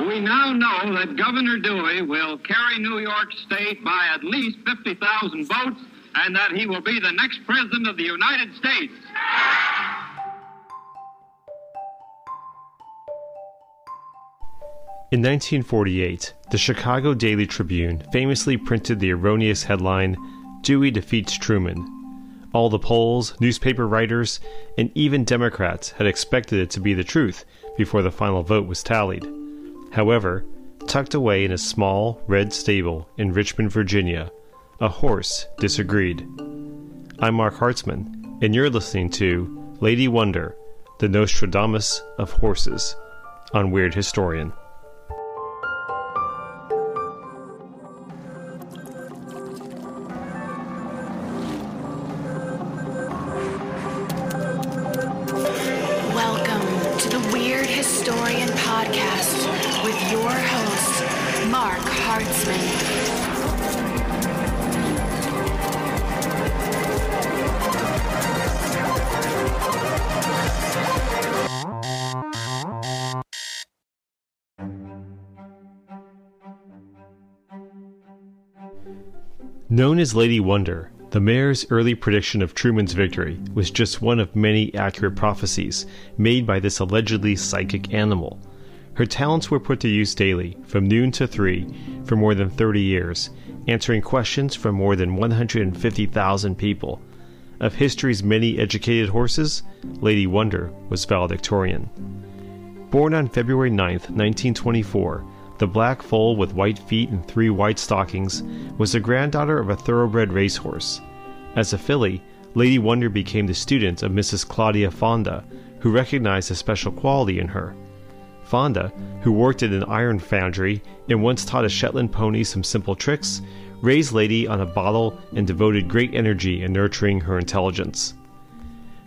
We now know that Governor Dewey will carry New York State by at least 50,000 votes and that he will be the next president of the United States. In 1948, the Chicago Daily Tribune famously printed the erroneous headline, Dewey Defeats Truman. All the polls, newspaper writers, and even Democrats had expected it to be the truth before the final vote was tallied. However, tucked away in a small red stable in Richmond, Virginia, a horse disagreed. I'm Marc Hartzman, and you're listening to Lady Wonder, the Nostradamus of Horses, on Weird Historian. Podcast with your host, Marc Hartzman. Known as Lady Wonder, the mare's early prediction of Truman's victory was just one of many accurate prophecies made by this allegedly psychic animal. Her talents were put to use daily, from noon to 3, for more than 30 years, answering questions from more than 150,000 people. Of history's many educated horses, Lady Wonder was valedictorian. Born on February 9, 1924, the black foal with white feet and three white stockings was the granddaughter of a thoroughbred racehorse. As a filly, Lady Wonder became the student of Mrs. Claudia Fonda, who recognized a special quality in her. Fonda, who worked at an iron foundry and once taught a Shetland pony some simple tricks, raised Lady on a bottle and devoted great energy in nurturing her intelligence.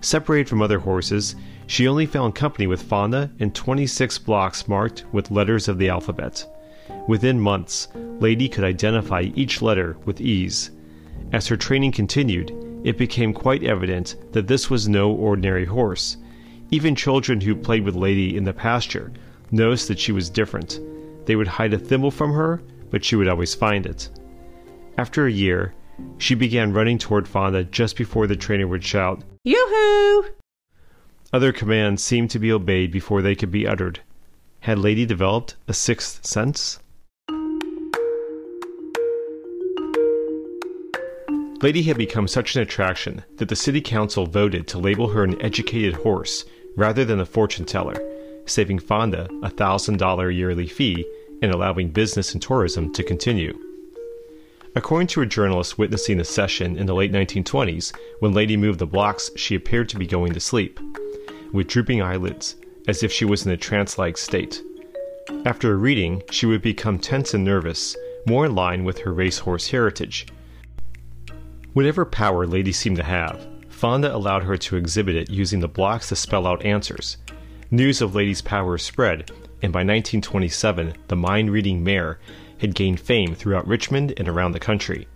Separated from other horses, she only found company with Fonda in 26 blocks marked with letters of the alphabet. Within months, Lady could identify each letter with ease. As her training continued, it became quite evident that this was no ordinary horse. Even children who played with Lady in the pasture noticed that she was different. They would hide a thimble from her, but she would always find it. After a year, she began running toward Fonda just before the trainer would shout, Yoo-hoo! Other commands seemed to be obeyed before they could be uttered. Had Lady developed a sixth sense? Lady had become such an attraction that the city council voted to label her an educated horse rather than a fortune teller, saving Fonda a $1,000 yearly fee and allowing business and tourism to continue. According to a journalist witnessing the session in the late 1920s, when Lady moved the blocks, she appeared to be going to sleep, with drooping eyelids, as if she was in a trance like state. After a reading, she would become tense and nervous, more in line with her racehorse heritage. Whatever power Lady seemed to have, Fonda allowed her to exhibit it using the blocks to spell out answers. News of Lady's power spread, and by 1927, the mind reading mare had gained fame throughout Richmond and around the country.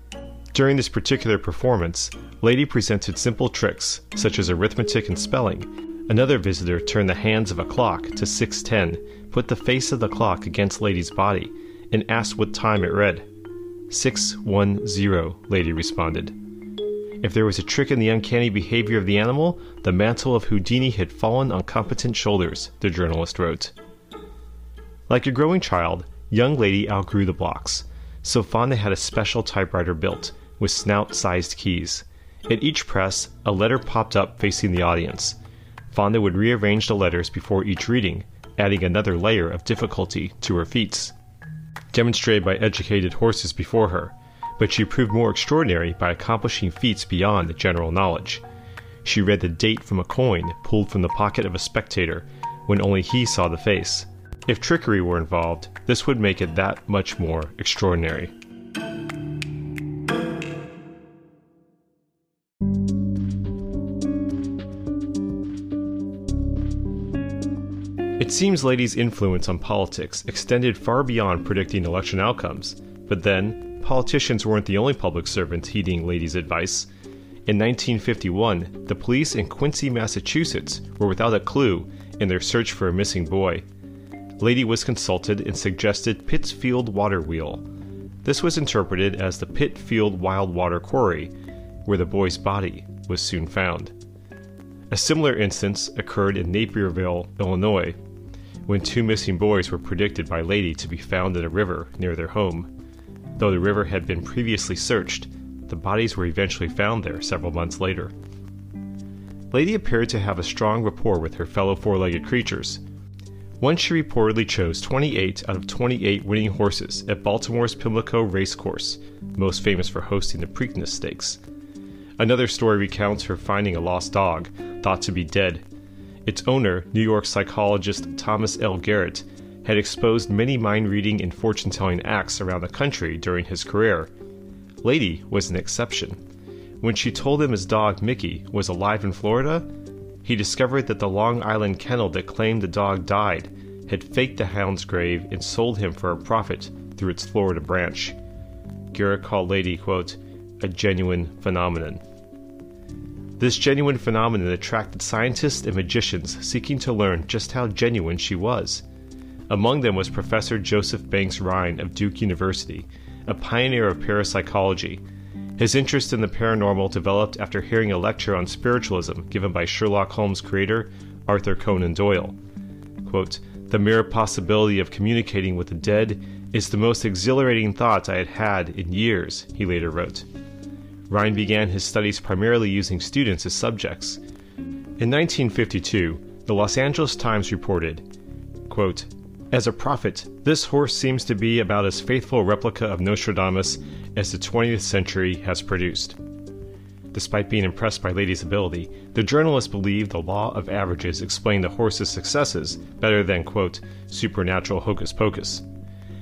During this particular performance, Lady presented simple tricks such as arithmetic and spelling. Another visitor turned the hands of a clock to 610, put the face of the clock against Lady's body, and asked what time it read. 610, Lady responded. If there was a trick in the uncanny behavior of the animal, the mantle of Houdini had fallen on competent shoulders, the journalist wrote. Like a growing child, young lady outgrew the blocks, so Fonda had a special typewriter built, with snout sized keys. At each press, a letter popped up facing the audience. Fonda would rearrange the letters before each reading, adding another layer of difficulty to her feats. Demonstrated by educated horses before her, but she proved more extraordinary by accomplishing feats beyond the general knowledge. She read the date from a coin pulled from the pocket of a spectator when only he saw the face. If trickery were involved, this would make it that much more extraordinary. It seems Lady's influence on politics extended far beyond predicting election outcomes, but then, politicians weren't the only public servants heeding Lady's advice. In 1951, the police in Quincy, Massachusetts were without a clue in their search for a missing boy. Lady was consulted and suggested Pittsfield Water Wheel. This was interpreted as the Pitfield Wild Water Quarry, where the boy's body was soon found. A similar instance occurred in Naperville, Illinois, when two missing boys were predicted by Lady to be found in a river near their home. Though the river had been previously searched, the bodies were eventually found there several months later. Lady appeared to have a strong rapport with her fellow four legged creatures. Once she reportedly chose 28 out of 28 winning horses at Baltimore's Pimlico Racecourse, most famous for hosting the Preakness Stakes. Another story recounts her finding a lost dog, thought to be dead. Its owner, New York psychologist Thomas L. Garrett, had exposed many mind reading and fortune telling acts around the country during his career. Lady was an exception. When she told him his dog Mickey was alive in Florida, he discovered that the Long Island kennel that claimed the dog died had faked the hound's grave and sold him for a profit through its Florida branch. Garrett called Lady, quote, a genuine phenomenon. This genuine phenomenon attracted scientists and magicians seeking to learn just how genuine she was. Among them was Professor Joseph Banks Rhine of Duke University, a pioneer of parapsychology. His interest in the paranormal developed after hearing a lecture on spiritualism given by Sherlock Holmes creator Arthur Conan Doyle. Quote, the mere possibility of communicating with the dead is the most exhilarating thought I had had in years, he later wrote. Rhine began his studies primarily using students as subjects. In 1952, the Los Angeles Times reported, quote, As a prophet, this horse seems to be about as faithful a replica of Nostradamus as the 20th century has produced. Despite being impressed by Lady's ability, the journalist believed the law of averages explained the horse's successes better than, quote, supernatural hocus pocus.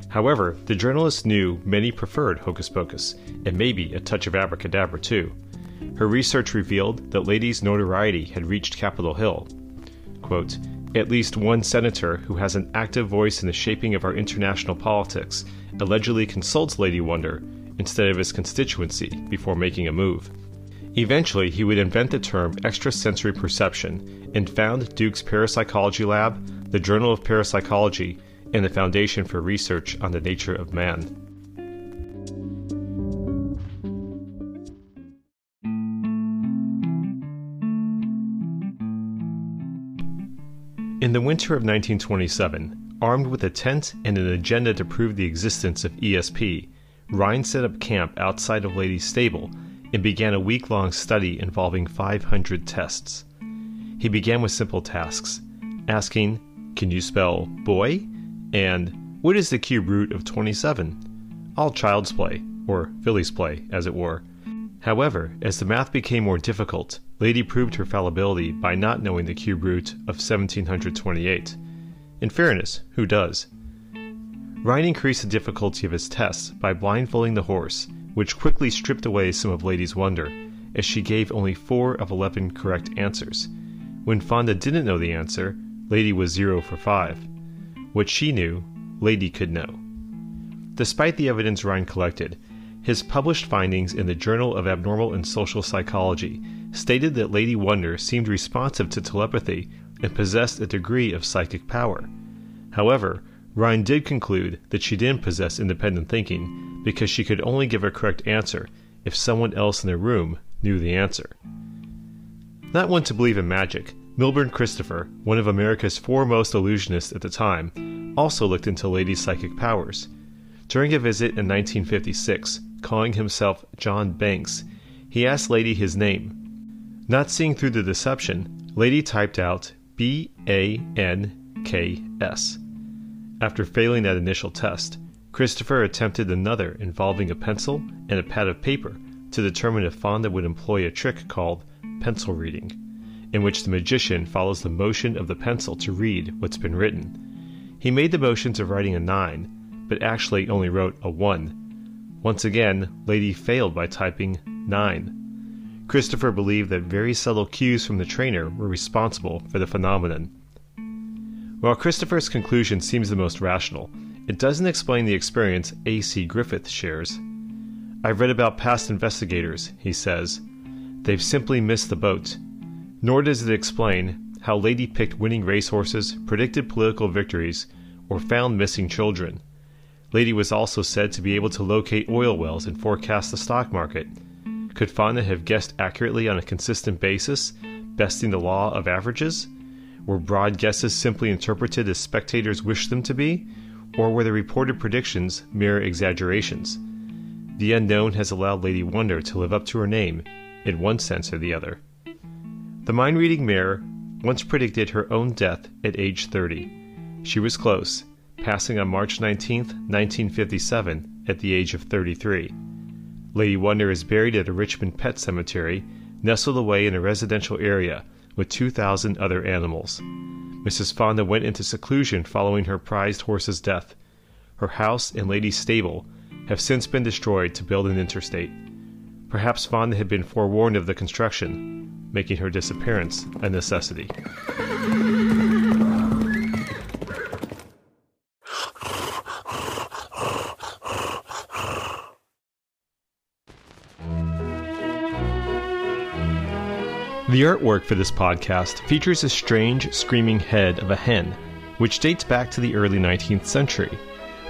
However, the journalist knew many preferred Hocus Pocus, and maybe a touch of abracadabra too. Her research revealed that Lady's notoriety had reached Capitol Hill. Quote, at least one senator who has an active voice in the shaping of our international politics allegedly consults Lady Wonder instead of his constituency before making a move. Eventually, he would invent the term extrasensory perception and found Duke's Parapsychology Lab, the Journal of Parapsychology, and the Foundation for Research on the Nature of Man. In the winter of 1927, armed with a tent and an agenda to prove the existence of ESP, Rhine set up camp outside of Lady's stable and began a week long study involving 500 tests. He began with simple tasks, asking, Can you spell boy? and what is the cube root of 27? All child's play, or filly's play, as it were. However, as the math became more difficult, Lady proved her fallibility by not knowing the cube root of 1728. In fairness, who does? Rhine increased the difficulty of his tests by blindfolding the horse, which quickly stripped away some of Lady's wonder, as she gave only four of eleven correct answers. When Fonda didn't know the answer, Lady was zero for five. What she knew, Lady could know. Despite the evidence Rhine collected, his published findings in the Journal of Abnormal and Social Psychology stated that Lady Wonder seemed responsive to telepathy and possessed a degree of psychic power. However, Rhine did conclude that she didn't possess independent thinking because she could only give a correct answer if someone else in the room knew the answer. Not one to believe in magic, Milbourne Christopher, one of America's foremost illusionists at the time, also looked into Lady's psychic powers. During a visit in 1956, calling himself John Banks, he asked Lady his name. Not seeing through the deception, Lady typed out B A N K S. After failing that initial test, Christopher attempted another involving a pencil and a pad of paper to determine if Fonda would employ a trick called pencil reading in which the magician follows the motion of the pencil to read what's been written. He made the motions of writing a 9, but actually only wrote a 1. Once again, Lady failed by typing 9. Christopher believed that very subtle cues from the trainer were responsible for the phenomenon. While Christopher's conclusion seems the most rational, it doesn't explain the experience A.C. Griffith shares. I've read about past investigators, he says. They've simply missed the boat. Nor does it explain how Lady picked winning racehorses, predicted political victories, or found missing children. Lady was also said to be able to locate oil wells and forecast the stock market. Could Fonda have guessed accurately on a consistent basis, besting the law of averages? Were broad guesses simply interpreted as spectators wished them to be, or were the reported predictions mere exaggerations? The unknown has allowed Lady Wonder to live up to her name, in one sense or the other. The mind reading mirror once predicted her own death at age 30. She was close, passing on March 19, 1957, at the age of 33. Lady Wonder is buried at a Richmond pet cemetery, nestled away in a residential area with 2,000 other animals. Mrs. Fonda went into seclusion following her prized horse's death. Her house and lady's stable have since been destroyed to build an interstate. Perhaps Fonda had been forewarned of the construction, making her disappearance a necessity. The artwork for this podcast features a strange, screaming head of a hen, which dates back to the early 19th century.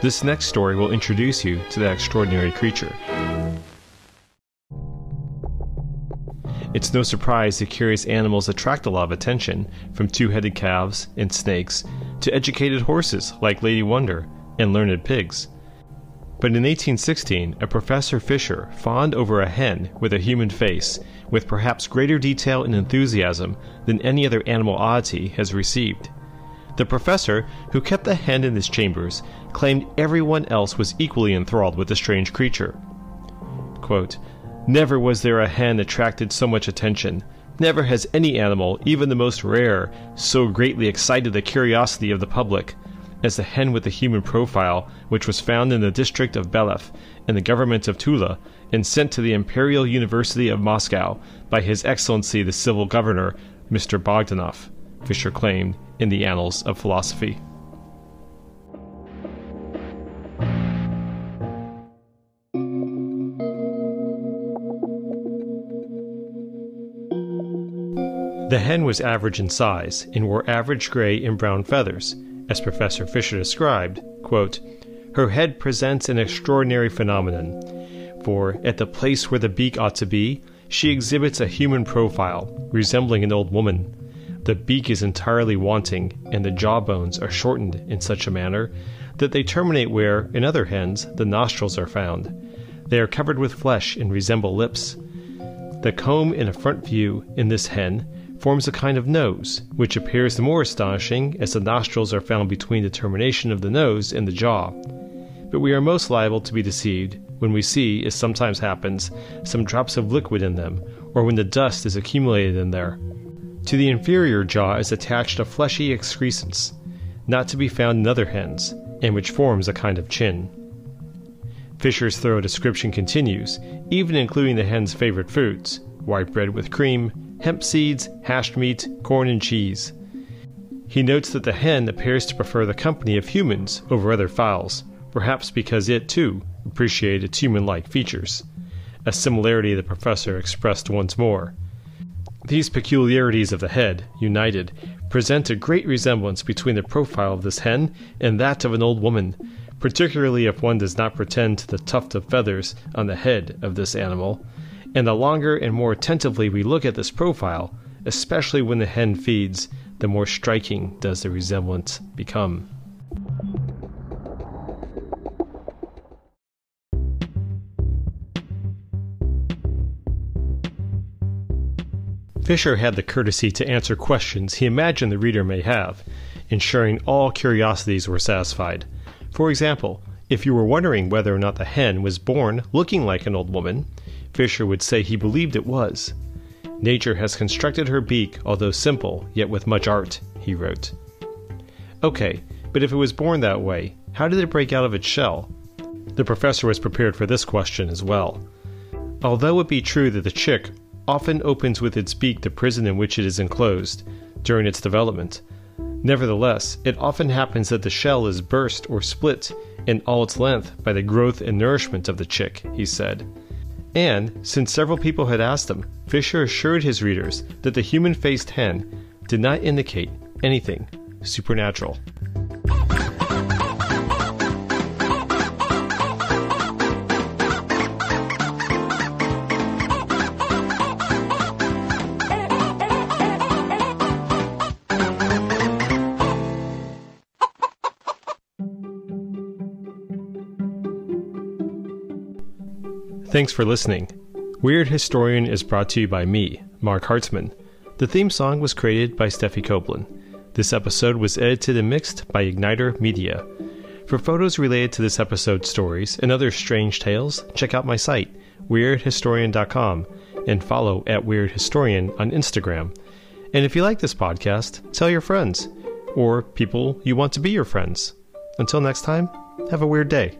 This next story will introduce you to that extraordinary creature. It's no surprise that curious animals attract a lot of attention, from two headed calves and snakes to educated horses like Lady Wonder and learned pigs. But in 1816, a Professor Fisher fawned over a hen with a human face, with perhaps greater detail and enthusiasm than any other animal oddity has received. The professor, who kept the hen in his chambers, claimed everyone else was equally enthralled with the strange creature. Quote, Never was there a hen attracted so much attention. Never has any animal, even the most rare, so greatly excited the curiosity of the public as the hen with the human profile, which was found in the district of Belef in the government of Tula and sent to the Imperial University of Moscow by His Excellency the Civil Governor, Mr. Bogdanov, Fisher claimed in the Annals of Philosophy. The hen was average in size and wore average gray and brown feathers. As Professor Fisher described, quote, her head presents an extraordinary phenomenon, for at the place where the beak ought to be, she exhibits a human profile, resembling an old woman. The beak is entirely wanting, and the jaw bones are shortened in such a manner that they terminate where, in other hens, the nostrils are found. They are covered with flesh and resemble lips. The comb in a front view in this hen forms a kind of nose, which appears the more astonishing as the nostrils are found between the termination of the nose and the jaw. But we are most liable to be deceived when we see, as sometimes happens, some drops of liquid in them, or when the dust is accumulated in there. To the inferior jaw is attached a fleshy excrescence, not to be found in other hens, and which forms a kind of chin. Fisher's thorough description continues, even including the hen's favorite foods white bread with cream, hemp seeds, hashed meat, corn, and cheese. He notes that the hen appears to prefer the company of humans over other fowls, perhaps because it, too, appreciated its human like features, a similarity the professor expressed once more. These peculiarities of the head, united, present a great resemblance between the profile of this hen and that of an old woman, particularly if one does not pretend to the tuft of feathers on the head of this animal. And the longer and more attentively we look at this profile, especially when the hen feeds, the more striking does the resemblance become. Fisher had the courtesy to answer questions he imagined the reader may have, ensuring all curiosities were satisfied. For example, if you were wondering whether or not the hen was born looking like an old woman, Fisher would say he believed it was. Nature has constructed her beak, although simple, yet with much art, he wrote. Okay, but if it was born that way, how did it break out of its shell? The professor was prepared for this question as well. Although it be true that the chick often opens with its beak the prison in which it is enclosed during its development, nevertheless, it often happens that the shell is burst or split in all its length by the growth and nourishment of the chick, he said. And, since several people had asked him, Fisher assured his readers that the human faced hen did not indicate anything supernatural. Thanks for listening. Weird Historian is brought to you by me, Marc Hartzman. The theme song was created by Steffi Copeland. This episode was edited and mixed by Igniter Media. For photos related to this episode's stories and other strange tales, check out my site, weirdhistorian.com, and follow at Weird Historian on Instagram. And if you like this podcast, tell your friends or people you want to be your friends. Until next time, have a weird day.